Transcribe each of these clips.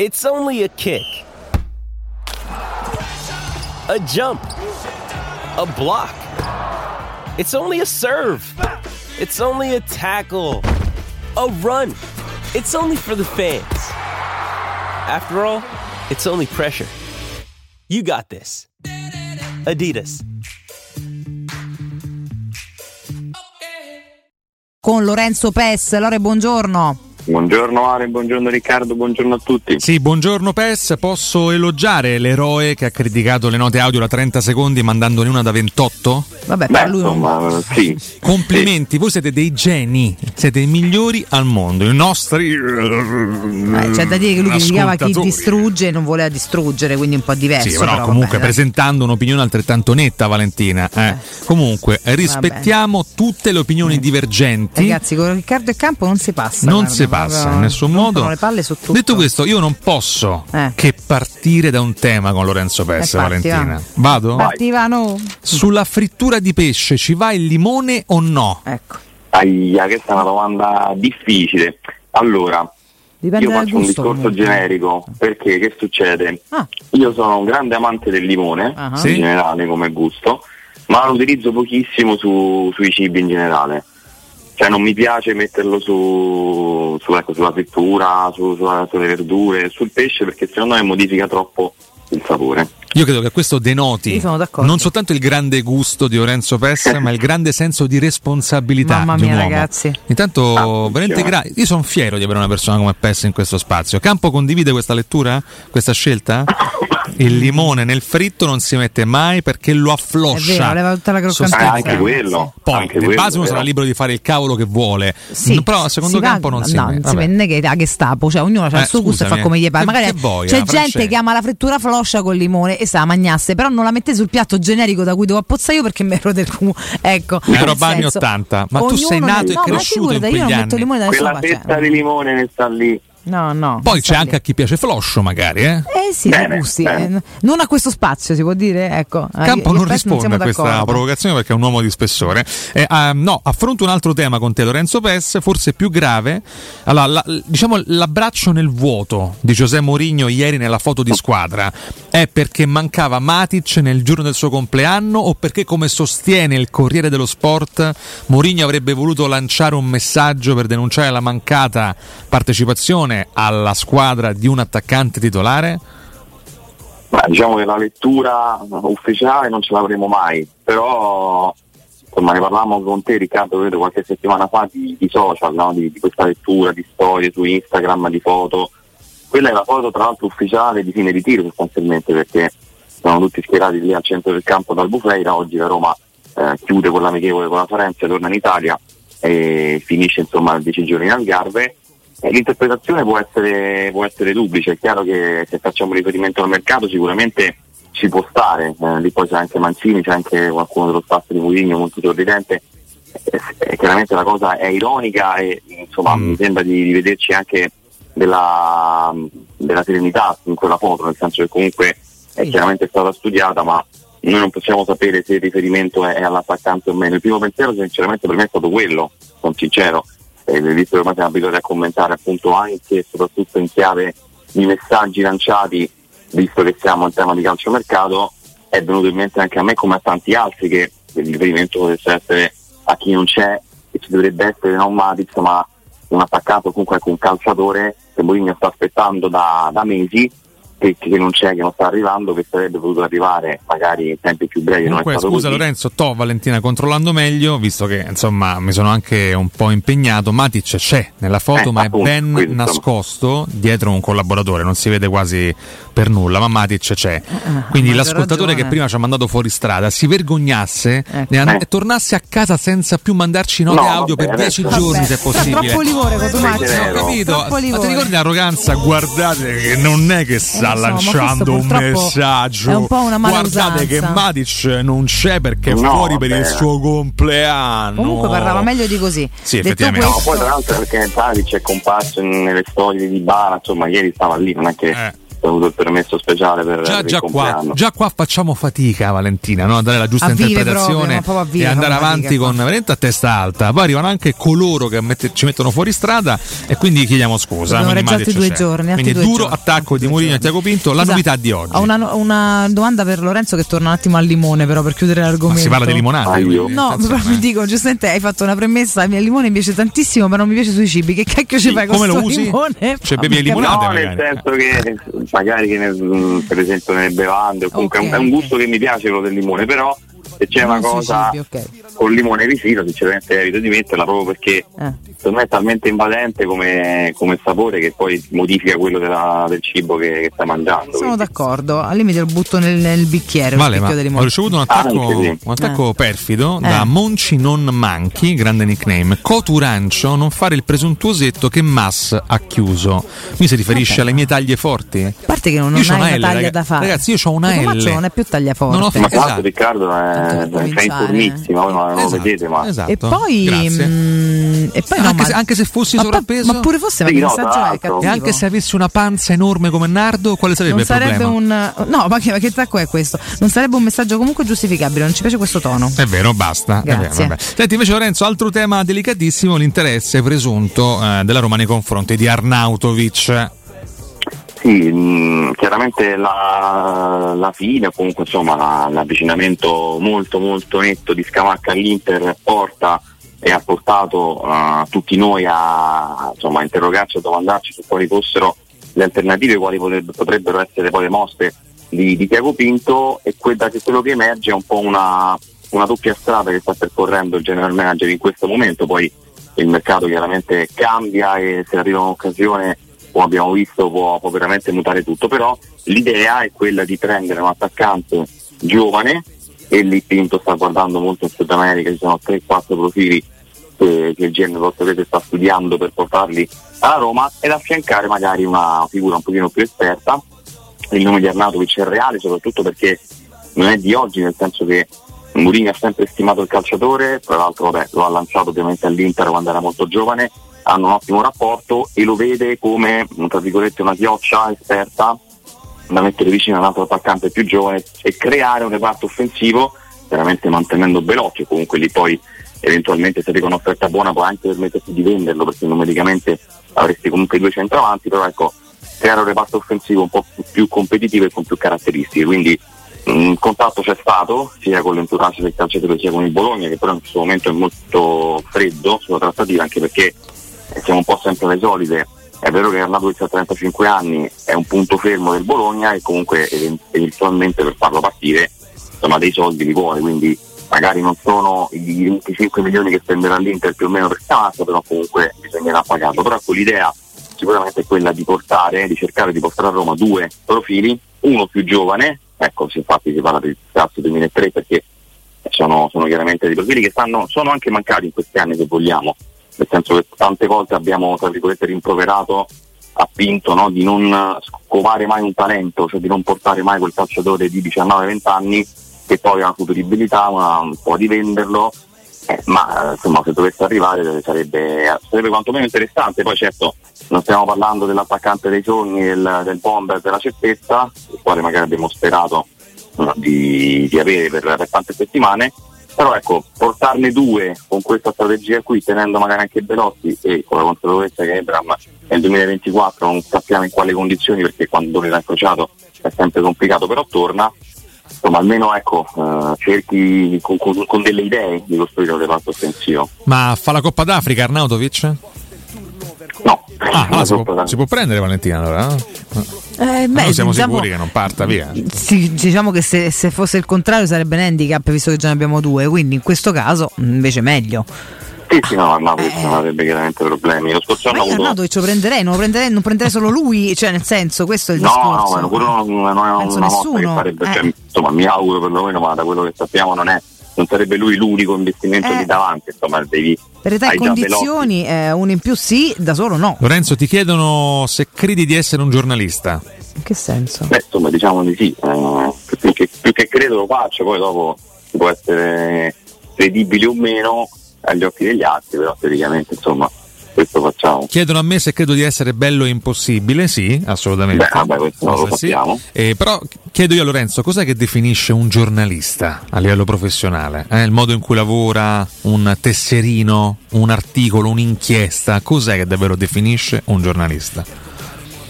It's only a kick, a jump, a block. It's only a serve. It's only a tackle, a run. It's only for the fans. After all, it's only pressure. You got this. Adidas. Con Lorenzo Pes. Lore, buongiorno. Buongiorno Ale, buongiorno Riccardo, buongiorno a tutti. Sì, buongiorno PES, posso elogiare l'eroe che ha criticato le note audio da 30 secondi mandandone una da 28? Vabbè, Beh, lui insomma, non... sì. Complimenti, voi siete dei geni, siete i migliori al mondo, i nostri eh, C'è da dire che lui criticava chi distrugge e non voleva distruggere, quindi un po' diverso. Sì, però, però comunque vabbè, presentando un'opinione altrettanto netta Valentina. Eh. Eh. Comunque rispettiamo tutte le opinioni divergenti. Ragazzi, con Riccardo e Campo non si passa. Non si passa in nessun modo. Le palle su tutto. Detto questo, io non posso Eh. che partire da un tema con Lorenzo Pes, Eh, parti, Valentina. va. Vado? Partivano. Sulla frittura di pesce ci va il limone o no? Ecco. Aia, questa è una domanda difficile. Allora, Dipende io faccio un discorso comunque. generico perché che succede? Ah. Io sono un grande amante del limone, Ah. in Sì. generale come gusto, ma lo utilizzo pochissimo su- sui cibi in generale. Cioè non mi piace metterlo su, su- ecco, sulla frittura, su- sulla- sulle verdure, sul pesce perché secondo me modifica troppo il sapore. Io credo che questo denoti non soltanto il grande gusto di Lorenzo Pes, ma il grande senso di responsabilità Mamma di un mia, uomo. ragazzi. Intanto, Ah, veramente sì. gra- io sono fiero di avere una persona come Pes in questo spazio. Campo condivide questa lettura? Questa scelta? Il limone nel fritto non si mette mai perché lo È affloscia. vero, leva tutta la croccantezza. Eh, anche quello. Poi, anche quello, base uno sarà libero di fare il cavolo che vuole. Sì, però secondo si va- campo non si no, mette. non si che a Gestapo, cioè ognuno ha Eh, il suo gusto e fa scusami, come gli pare. che- Magari che vuoi, c'è gente che ama la frittura floscia con il limone e se la magnasse, però non la mette sul piatto generico da cui devo appozzare io perché mi ero del culo. Ecco. Roba anni senso, 80, ma tu ognuno sei nato nel- e no, ma cresciuto in figurati, io non quegli metto il anni. limone da nessuna Quella parte. fetta di limone ne sta lì. No, no. Poi non c'è anche a chi piace floscio, magari, eh? Eh sì, Bene, gusti. bene. non a questo spazio, si può dire? Ecco. Eh, Campo non risponde siamo a questa d'accordo. provocazione perché è un uomo di spessore. Eh, ah, no, affronto un altro tema con te, Lorenzo Pes, forse più grave. Allora, la- diciamo l'abbraccio nel vuoto di José Mourinho ieri nella foto di squadra è perché mancava Matic nel giorno del suo compleanno o perché, come sostiene il Corriere dello Sport, Mourinho avrebbe voluto lanciare un messaggio per denunciare la mancata partecipazione alla squadra di un attaccante titolare? Ma diciamo che la lettura ufficiale non ce l'avremo mai, però insomma, ne parlavamo con te Riccardo credo qualche settimana fa di, di social, no? di, di questa lettura, di storie su Instagram, di foto. Quella è la foto tra l'altro ufficiale di fine ritiro sostanzialmente perché sono tutti schierati lì al centro del campo dal Bufeira, oggi la Roma eh, chiude con l'amichevole con la Firenze, torna in Italia e finisce insomma 10 giorni in Algarve. Eh, L'interpretazione può essere, può essere duplice, è chiaro che se facciamo riferimento al mercato sicuramente ci può stare, eh, lì poi c'è anche Mancini, c'è anche qualcuno dello staff di Mourinho molto sorridente, Eh, eh, chiaramente la cosa è ironica e insomma Mm. mi sembra di, di vederci anche della, della serenità in quella foto, nel senso che comunque è chiaramente stata studiata ma noi non possiamo sapere se il riferimento è, è all'attaccante o meno. Il primo pensiero sinceramente per me è stato quello, sono sincero, eh, visto che ormai siamo abituati a commentare appunto anche e soprattutto in chiave di messaggi lanciati, visto che siamo in tema di calciomercato, è venuto in mente anche a me come a tanti altri che il riferimento potesse essere a chi non c'è, che ci dovrebbe essere non Matic ma un attaccato comunque ecco, un calciatore che Mourinho sta aspettando da, da mesi che, che, non c'è, che non sta arrivando, che sarebbe potuto arrivare magari in tempi più brevi. Comunque, scusa così. Lorenzo, to Valentina controllando meglio, visto che insomma mi sono anche un po' impegnato. Matic c'è nella foto, eh, ma appunto, è ben quindi, nascosto dietro un collaboratore, non si vede quasi per nulla, ma Matic c'è. Quindi l'ascoltatore ragione. che prima ci ha mandato fuori strada si vergognasse Ecco. e, and- Eh. e tornasse a casa senza più mandarci note No, audio vabbè, per dieci adesso- giorni, Vabbè, se è possibile. Troppo livore, Cotumaccio. Ho capito, ma ti ricordi l'arroganza? Guardate che non è che sta Eh, lo so, ma lanciando un messaggio. è un po' una Guardate che. Matic non c'è perché è No, fuori per il suo compleanno. Comunque parlava meglio di così. Sì, Detto effettivamente. No, questo, poi tra l'altro perché Tadic è comparso nelle storie di Bala, insomma ieri stava lì, non è che Eh. Ha avuto il permesso speciale per, Già, già qua, già qua facciamo fatica, Valentina, no? a dare la giusta A vive interpretazione proprio, ma proprio a vive e andare avanti fatica con veramente a testa alta. Poi arrivano anche coloro che mette- ci mettono fuori strada e quindi chiediamo scusa. Matic due c'è. giorni, altri Quindi due duro giorni. attacco di Mourinho e Tiago Pinto. La Scusa, novità di oggi. Ho una, una domanda per Lorenzo che torna un attimo al limone, però per chiudere Ma l'argomento. si parla di limonate. Ah, io? No, mi eh. dico, giustamente hai fatto una premessa, il limone mi piace tantissimo, ma non mi piace sui cibi. Che cacchio ci Sì, fai con come lo sto usi? limone? Cioè, bevi le limonate? No, nel senso che magari che nel- mh, per esempio nelle bevande, comunque è un- è un gusto che mi piace quello del limone, però se c'è Non una sui cosa cibi, ok. con limone vicino, sinceramente evito di metterla proprio perché Eh. secondo me è talmente invadente come, come sapore che poi modifica quello della- del cibo che, che stai mangiando. Sono quindi- d'accordo, al limite lo butto nel, nel bicchiere. Vale, ma ho ricevuto un attacco, Anche sì. un attacco perfido Eh. da Monci non manchi, grande nickname. Coturancio, non fare il presuntuosetto che Mass ha chiuso. Mi si riferisce Vabbè. alle mie taglie forti? A parte che non, c'ho hai una L, taglia raga- da fare. ragazzi, io c'ho una Cotumaccio L. non è più taglia forte. Non ho Ma Esatto. Riccardo è, per è cominciare. informissimo, voi non lo Esatto, vedete, ma esatto. E poi, Grazie. mm, e poi no, anche, ma- se, anche se fossi ma, sovrappeso ma pure fosse, Sì, no, e anche se avessi una panza enorme come Nardo, quale sarebbe non il sarebbe problema? un no, ma che, ma che attacco è questo? Non sarebbe un messaggio comunque giustificabile, non ci piace questo tono. È vero, basta. È vero, Grazie. vabbè. Senti, invece, Lorenzo, altro tema delicatissimo: l'interesse presunto eh, della Roma nei confronti di Arnautovic. Sì, mh, chiaramente la, la fine, comunque insomma la- l'avvicinamento molto molto netto di Scamacca all'Inter porta e ha portato eh, tutti noi a insomma, a interrogarci, a domandarci su quali fossero le alternative, quali potreb- potrebbero essere poi le mosse di, di Tiago Pinto e que- da quello che emerge è un po' una, una doppia strada che sta percorrendo il general manager in questo momento, poi il mercato chiaramente cambia e se arriva un'occasione come abbiamo visto può, può veramente mutare tutto, però l'idea è quella di prendere un attaccante giovane e lì Pinto sta guardando molto in Sud America, ci sono 3-4 profili che, che il GM portoghese sta studiando per portarli alla Roma ed affiancare magari una figura un pochino più esperta. Il nome di Arnautovic è reale soprattutto perché non è di oggi, nel senso che Mourinho ha sempre stimato il calciatore, tra l'altro vabbè, lo ha lanciato ovviamente all'Inter quando era molto giovane, hanno un ottimo rapporto e lo vede come una chioccia esperta da mettere vicino a un altro attaccante più giovane e creare un reparto offensivo veramente mantenendo Belocchio comunque lì poi eventualmente se arriva un'offerta buona può anche permettersi di venderlo perché numericamente avresti comunque due centravanti però ecco creare un reparto offensivo un po' più competitivo e con più caratteristiche. Quindi il contatto c'è stato sia con l'entourage del calciatore sia con il Bologna che però in questo momento è molto freddo sulla trattativa anche perché siamo un po' sempre le solite. È vero che Arnautovic ha 35 anni è un punto fermo del Bologna e comunque event- eventualmente per farlo partire insomma dei soldi li vuole quindi magari non sono i 25 milioni che spenderà l'Inter più o meno per Scamacca però comunque bisognerà pagarlo. Però ecco l'idea sicuramente è quella di portare di cercare di portare a Roma due profili uno più giovane ecco infatti si parla di cazzo 2003 perché sono, sono chiaramente dei profili che stanno, sono anche mancati in questi anni se vogliamo nel senso che tante volte abbiamo tra virgolette rimproverato a Pinto no, di non scovare mai un talento, cioè di non portare mai quel calciatore di 19-20 anni che poi ha una futuribilità, una, un po' di venderlo, eh, ma insomma se dovesse arrivare sarebbe, sarebbe quantomeno interessante, poi certo non stiamo parlando dell'attaccante dei sogni, del, del bomber della certezza, il quale magari abbiamo sperato no, di, di avere per, per tante settimane, però ecco, portarne due con questa strategia qui, tenendo magari anche Belotti e con la consapevolezza che Ebram nel 2024 non sappiamo in quali condizioni perché quando l'era incrociato è sempre complicato, però torna, insomma almeno ecco, eh, cerchi con, con- con delle idee di costruire un reparto offensivo. Ma fa la Coppa d'Africa Arnautovic? No, Ah, allora si, può, si può prendere Valentina allora? no? Eh, beh, Noi siamo diciamo- sicuri che non parta via. Sì, diciamo che se, se fosse il contrario sarebbe un handicap visto che già ne abbiamo due, quindi in questo caso invece meglio. Sì, sì, no, Arnato non avrebbe chiaramente problemi. Lo scorso Ma anno avuto... Ce lo prenderei, non lo prenderei, non prenderei solo lui, cioè nel senso questo è il No, discorso. no, ma quello non, non è Penso una mossa che nessuno, farebbe, eh. cioè, insomma, mi auguro perlomeno, ma da quello che sappiamo non, è, non sarebbe lui l'unico investimento Eh. lì davanti, insomma, devi... Per età e condizioni, eh, uno in più sì, da solo no. Lorenzo, ti chiedono se credi di essere un giornalista. In che senso? Beh, insomma, diciamo di sì, eh, più, che, più che credo lo faccio, poi dopo può essere credibile o meno agli occhi degli altri, però teoricamente, insomma, questo facciamo. Chiedono a me se credo di essere bello e impossibile. Sì, assolutamente. Beh, vabbè, questo non lo Cosa sì. sappiamo. Eh, però chiedo io a Lorenzo, cos'è che definisce un giornalista a livello professionale? Eh, il modo in cui lavora, un tesserino, un articolo, un'inchiesta, cos'è che davvero definisce un giornalista?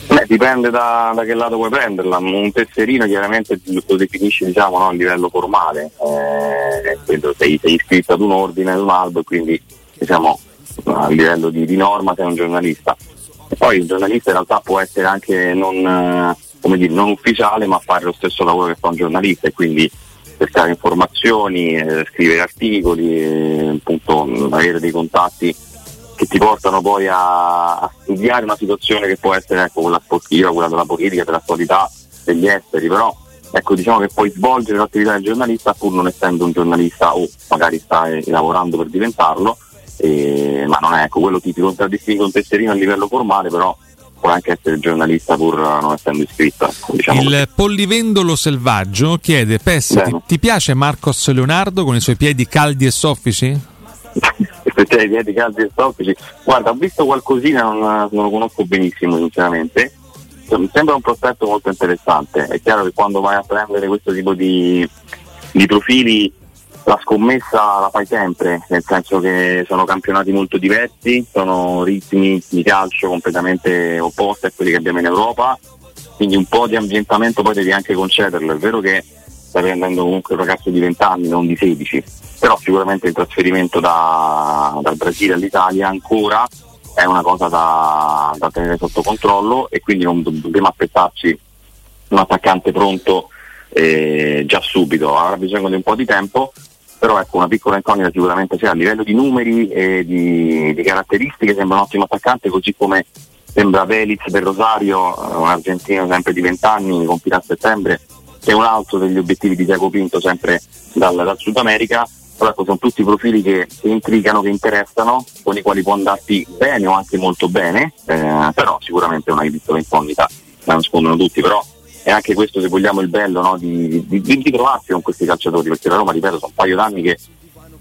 Beh, dipende da, da che lato vuoi prenderla. Un tesserino chiaramente lo definisci diciamo, no, a livello formale, eh, sei, sei iscritto ad un ordine, ad un albo e quindi diciamo, a livello di, di norma sei un giornalista. E poi il giornalista in realtà può essere anche non, eh, dire, non ufficiale ma fare lo stesso lavoro che fa un giornalista e quindi cercare informazioni, eh, scrivere articoli, eh, appunto, avere dei contatti che ti portano poi a, a studiare una situazione che può essere ecco, quella sportiva, quella della politica, dell'attualità, degli esteri, però ecco, diciamo che puoi svolgere l'attività del giornalista pur non essendo un giornalista o magari stai lavorando per diventarlo, eh, ma non è ecco, quello ti, ti contraddistingue con tesserino a livello formale, però puoi anche essere giornalista pur non essendo iscritto. ecco, diciamo così. Il pollivendolo selvaggio chiede: Pes, ti, ti piace Marcos Leonardo con i suoi piedi caldi e soffici? Questi ai piedi caldi e soffici. Guarda, ho visto qualcosina, non, non lo conosco benissimo sinceramente. Mi sembra un prospetto molto interessante. È chiaro che quando vai a prendere questo tipo di, di profili la scommessa la fai sempre, nel senso che sono campionati molto diversi, sono ritmi di calcio completamente opposti a quelli che abbiamo in Europa, quindi un po' di ambientamento poi devi anche concederlo. È vero che stai prendendo comunque un ragazzo di 20 anni, non di 16, però sicuramente il trasferimento da- dal Brasile all'Italia ancora è una cosa da, da tenere sotto controllo e quindi non do- dobbiamo aspettarci un attaccante pronto eh, già subito, avrà bisogno di un po' di tempo, però ecco una piccola incognita sicuramente c'è a livello di numeri e di, di caratteristiche, sembra un ottimo attaccante, così come sembra Velitz per Rosario, eh, un argentino sempre di 20 anni, compirà a settembre, che è un altro degli obiettivi di Diago Pinto sempre dal, dal Sud America, però ecco, sono tutti profili che, che intrigano, che interessano, con i quali può andarti bene o anche molto bene, eh, però sicuramente è una piccola incognita, la nascondono tutti, però è anche questo se vogliamo il bello no, di, di, di, di trovarsi con questi calciatori, perché la Roma, ripeto, sono un paio d'anni che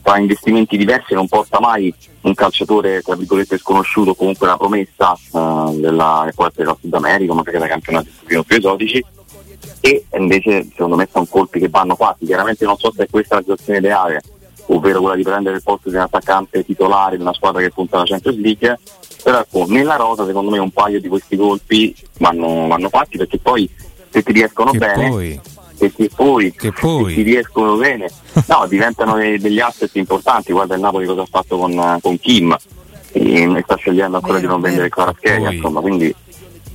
fa investimenti diversi non porta mai un calciatore tra virgolette sconosciuto, comunque la promessa eh, della, che può essere la Sud America, magari da campionati più esotici. E invece secondo me sono colpi che vanno fatti, chiaramente non so se è questa la situazione ideale, ovvero quella di prendere il posto di un attaccante titolare di una squadra che punta alla Champions League, però ecco, nella rosa secondo me un paio di questi colpi vanno, vanno fatti perché poi se ti riescono Che bene poi, e che poi, Che poi? se ti riescono bene, no, diventano dei- degli asset importanti. Guarda il Napoli cosa ha fatto con, con Kim e, e sta scegliendo ancora Vero, di non vendere. Kvaratskhelia, insomma, quindi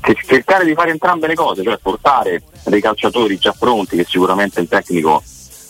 ce- cercare di fare entrambe le cose, cioè portare dei calciatori già pronti che sicuramente il tecnico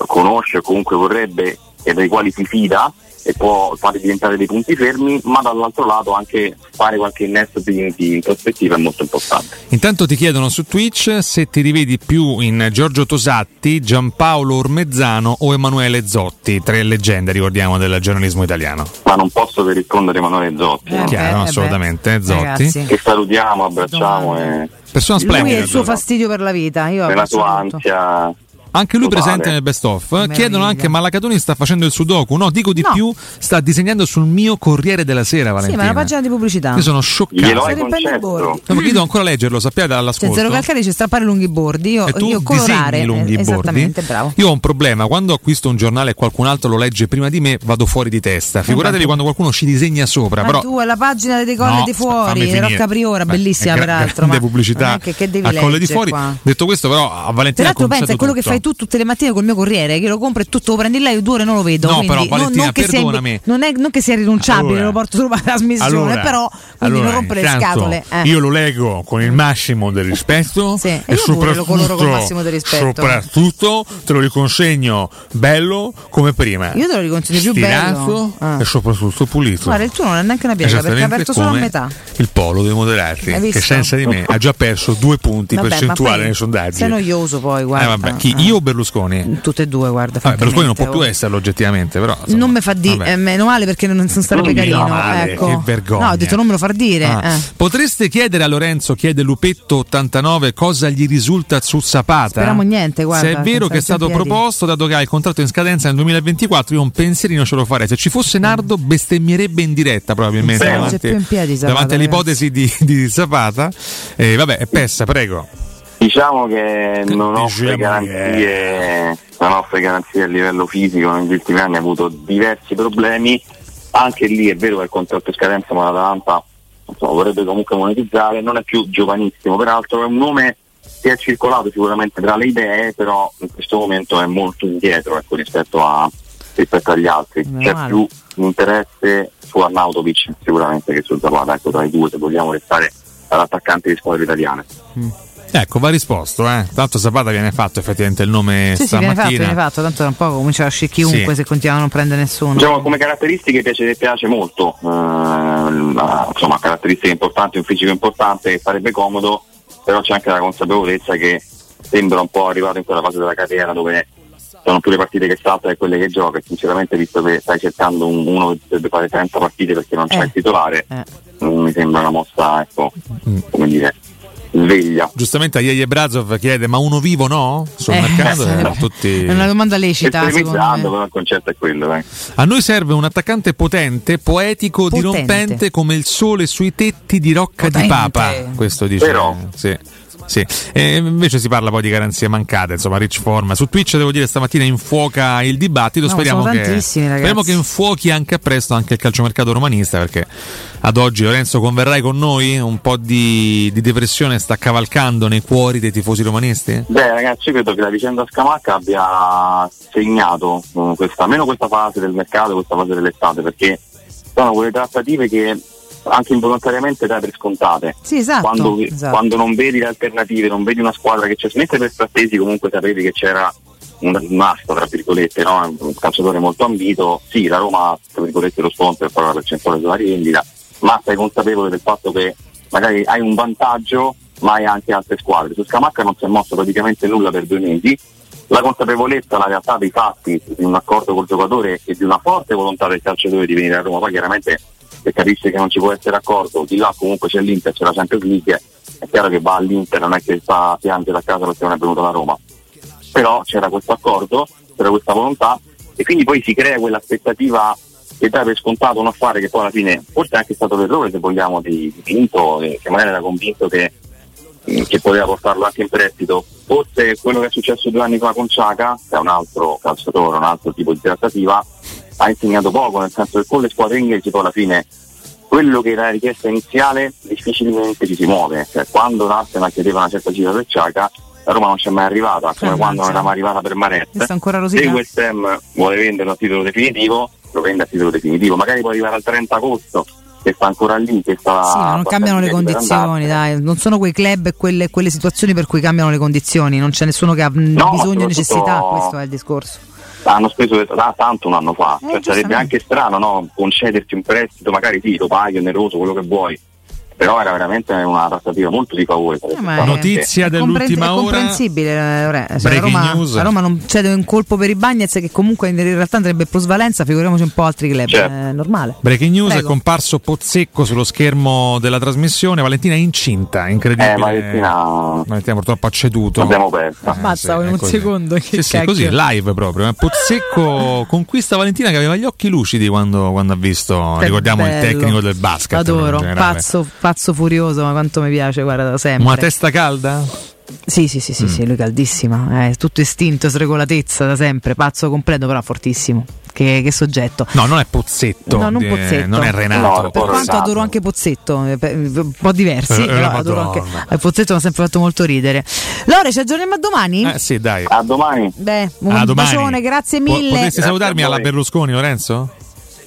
conosce o comunque vorrebbe e dai quali si fida e può fare diventare dei punti fermi, ma dall'altro lato anche fare qualche innesto di, di prospettiva è molto importante. intanto ti chiedono su Twitch se ti rivedi più in Giorgio Tosatti, Giampaolo Ormezzano o Emanuele Zotti, tre leggende, ricordiamo, del giornalismo italiano. Ma non posso che rispondere Emanuele Zotti, Eh, no? Chiaro, eh, assolutamente, beh. Zotti. Ragazzi, che salutiamo, abbracciamo e Persona Lui è splendida. il suo fastidio per la vita. Io nella abbraccio sua tutto. ansia Anche lui Totale. presente nel best of. Meraviglia. Chiedono anche: ma la Catoni sta facendo il sudoku? No, dico di No. più, sta disegnando sul mio Corriere della Sera, Sì, Valentina. ma è una pagina di pubblicità. Io sono scioccato. glielo hai concesso. No, io devo ancora leggerlo, sappiate Cioè, dall'ascolto. zero calcare dice strappare lunghi bordi. Io, e tu io colorare. lunghi eh, bordi. Esattamente, bravo. Io ho un problema, quando acquisto un giornale e qualcun altro lo legge prima di me, vado fuori di testa. Figuratevi quando qualcuno ci disegna sopra. Ma però tu è la pagina dei colle No, di fuori. Rocca Priora, Beh, bellissima gra- peraltro. grande Ma pubblicità che, che devi a colle di leggere fuori. qua? Detto questo, però, a Valentina Peraltro pensa, è quello che fai tu tutte le mattine col mio corriere che lo compro e tutto lo prendi là io due ore non lo vedo. No, però, non- Valentina, non, sia, perdonami. non, è, non che sia rinunciabile, Allora, lo porto solo per la trasmissione, allora, però quindi allora, non rompere le scatole. eh. Io lo leggo con il massimo del rispetto Sì, e soprattutto, massimo del rispetto. soprattutto te lo riconsegno bello come prima. Io te lo riconsegno più bello. Ah. e soprattutto pulito. Guarda, il tuo non è neanche una piega perché è aperto solo a metà. Il polo dei moderati, che senza di me ha già perso due punti Vabbè, percentuali nei sondaggi. Sei noioso poi, guarda. Eh, vabbè, chi? Eh. Io o Berlusconi? Tutte e due, guarda. Vabbè, Berlusconi non può più oh. esserlo oggettivamente, però. insomma, non mi fa dire, eh, meno male perché non, non sarebbe Non carino. male, ecco. che vergogna. No, ho detto non me lo far dire. Ah. eh. Potreste chiedere a Lorenzo, chiede Lupetto89, cosa gli risulta su Zapata? Speriamo niente, guarda, Se è vero che è stato piedi. proposto, dato che ha il contratto in scadenza nel 2024, io un pensierino ce lo farei. Se ci fosse Nardo, bestemmierebbe in diretta probabilmente Sì, non c'è davanti, più in piedi Zapata, davanti all'ipotesi di, di Zapata. Eh, vabbè, Pessa, prego. Diciamo che non offre Diciamo garanzie, non offre garanzie a livello fisico, negli ultimi anni ha avuto diversi problemi, anche lì è vero che il contratto in scadenza ma l'Atalanta insomma, vorrebbe comunque monetizzare, non è più giovanissimo, peraltro è un nome che è circolato sicuramente tra le idee, però in questo momento è molto indietro ecco, rispetto, a- rispetto agli altri. C'è più interesse su Arnautovic sicuramente che su Zapata, ecco, tra i due se vogliamo restare all'attaccante di squadre italiane. Ecco, va risposto, eh. Tanto Zapata viene fatto effettivamente il nome Sì, sì, viene fatto, stamattina. viene fatto. Tanto tra un po' comincia a uscire chiunque Sì. se continua a non prendere nessuno. Diciamo come caratteristiche piace, piace molto, eh, insomma caratteristiche importanti, un fisico importante che farebbe comodo, però c'è anche la consapevolezza che sembra un po' arrivato in quella fase della carriera dove sono più le partite che salta che quelle che gioca e sinceramente visto che stai cercando un- uno che deve fare 30 partite perché non c'è Eh. il titolare, Eh. mi sembra una mossa, ecco, come dire, sveglia. Giustamente Aieje Brazov chiede: ma uno vivo no? Sul Eh, mercato? Eh, tutti- È una domanda lecita, secondo Estremizzando, me. però il concetto è quello, dai. A noi serve un attaccante potente, poetico, Potente. dirompente come il sole sui tetti di Rocca di Potente. Papa. Questo dice. Però. Sì. Sì. E invece si parla poi di garanzie mancate, insomma, rich form. Su Twitch devo dire stamattina infuoca il dibattito. No, speriamo, sono che, speriamo che infuochi anche a presto anche il calciomercato romanista. Perché ad oggi, Lorenzo, converrai con noi? Un po' di, di depressione sta cavalcando nei cuori dei tifosi romanisti? Beh ragazzi, io credo che la vicenda Scamacca abbia segnato eh, questa, almeno questa fase del mercato, questa fase dell'estate, perché sono quelle trattative che anche involontariamente dai per scontate. Sì, esatto. Quando, esatto. quando non vedi le alternative, non vedi una squadra che c'è, mentre per Frattesi comunque sapevi che c'era un, asta, tra virgolette, no? un calciatore molto ambito, sì, la Roma, tra virgolette, lo sponsor fa la percentuale sulla rivendita, ma sei consapevole del fatto che magari hai un vantaggio, ma hai anche altre squadre. Su Scamacca non si è mosso praticamente nulla per due mesi. La consapevolezza, la realtà dei fatti di un accordo col giocatore e di una forte volontà del calciatore di venire a Roma, poi chiaramente se capisce che non ci può essere accordo, di là comunque c'è l'Inter, c'è la Champions League, è chiaro che va all'Inter, non è che sta a piangere a casa perché non è venuto da Roma. Però c'era questo accordo, c'era questa volontà e quindi poi si crea quell'aspettativa che dà per scontato un affare che poi alla fine forse è anche stato l'errore se vogliamo di di Pinto, eh, che magari era convinto che, eh, che poteva portarlo anche in prestito. Forse quello che è successo due anni fa con Ciaca, che è un altro calciatore, un altro tipo di trattativa, ha insegnato poco, nel senso che con le squadre inglesi poi alla fine quello che era la richiesta iniziale difficilmente ci si muove. Cioè, quando l'Arsenal chiedeva una certa cifra per Ciaca, la Roma non c'è mai arrivata, come Eh, quando non era mai arrivata per Maret. Questo è ancora Se. West Ham vuole venderlo a titolo definitivo, lo vende a titolo definitivo, magari può arrivare al 30 agosto, che sta ancora lì, che sta Sì, ma non cambiano le condizioni, dai. Non sono quei club e quelle, quelle situazioni per cui cambiano le condizioni. Non c'è nessuno che ha No, bisogno e necessità. Questo è il discorso. Hanno speso da tanto un anno fa, Eh, cioè, sarebbe anche strano no? concederti un prestito, magari sì, lo paghi, oneroso, quello che vuoi, però era veramente una trattativa molto di favore. Eh, è- Notizia è dell'ultima comprens- ora. È comprensibile. eh. Se la Breaking Roma, news. la Roma non cede un colpo per i Bagnets, che comunque in realtà andrebbe plusvalenza, figuriamoci un po' altri club. Certo. È normale. Breaking news Prego. è comparso Pozzecco sullo schermo della trasmissione. Valentina è incinta, incredibile. Eh, Valentina Valentina purtroppo ha ceduto. l'abbiamo persa. Eh, in è un così. secondo, che Sì, sì, così, live proprio. eh. Pozzecco conquista Valentina che aveva gli occhi lucidi quando, quando ha visto, Che ricordiamo, il bello. tecnico del basket. Adoro, pazzo, pazzo furioso, ma quanto mi piace, guarda, da sempre. Una testa calda? Sì, sì, sì, sì, Mm. sì, lui caldissima, è tutto istinto, sregolatezza da sempre, pazzo completo, però fortissimo. che, che soggetto. No, non è Pozzetto. No, non eh, Pozzetto. non è Renato. No, Per quanto adoro anche Pozzetto, eh, per- un po' diversi, Eh, però adoro anche eh, Pozzetto mi ha sempre fatto molto ridere. Lore, ci aggiorniamo a domani? Eh sì, dai. A domani. Beh, un A domani. bacione, grazie Po- mille. Potresti salutarmi alla. Berlusconi, Lorenzo?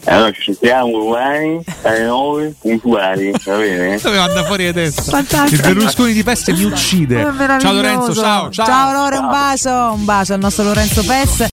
E allora ci sentiamo domani alle 9 puntuali, va bene? Dove manda fuori di testa? Fantastico. Il Berlusconi di peste mi uccide. Ciao. Lorenzo, ciao, ciao. Ciao Lore, un bacio, un bacio al nostro Lorenzo Pes.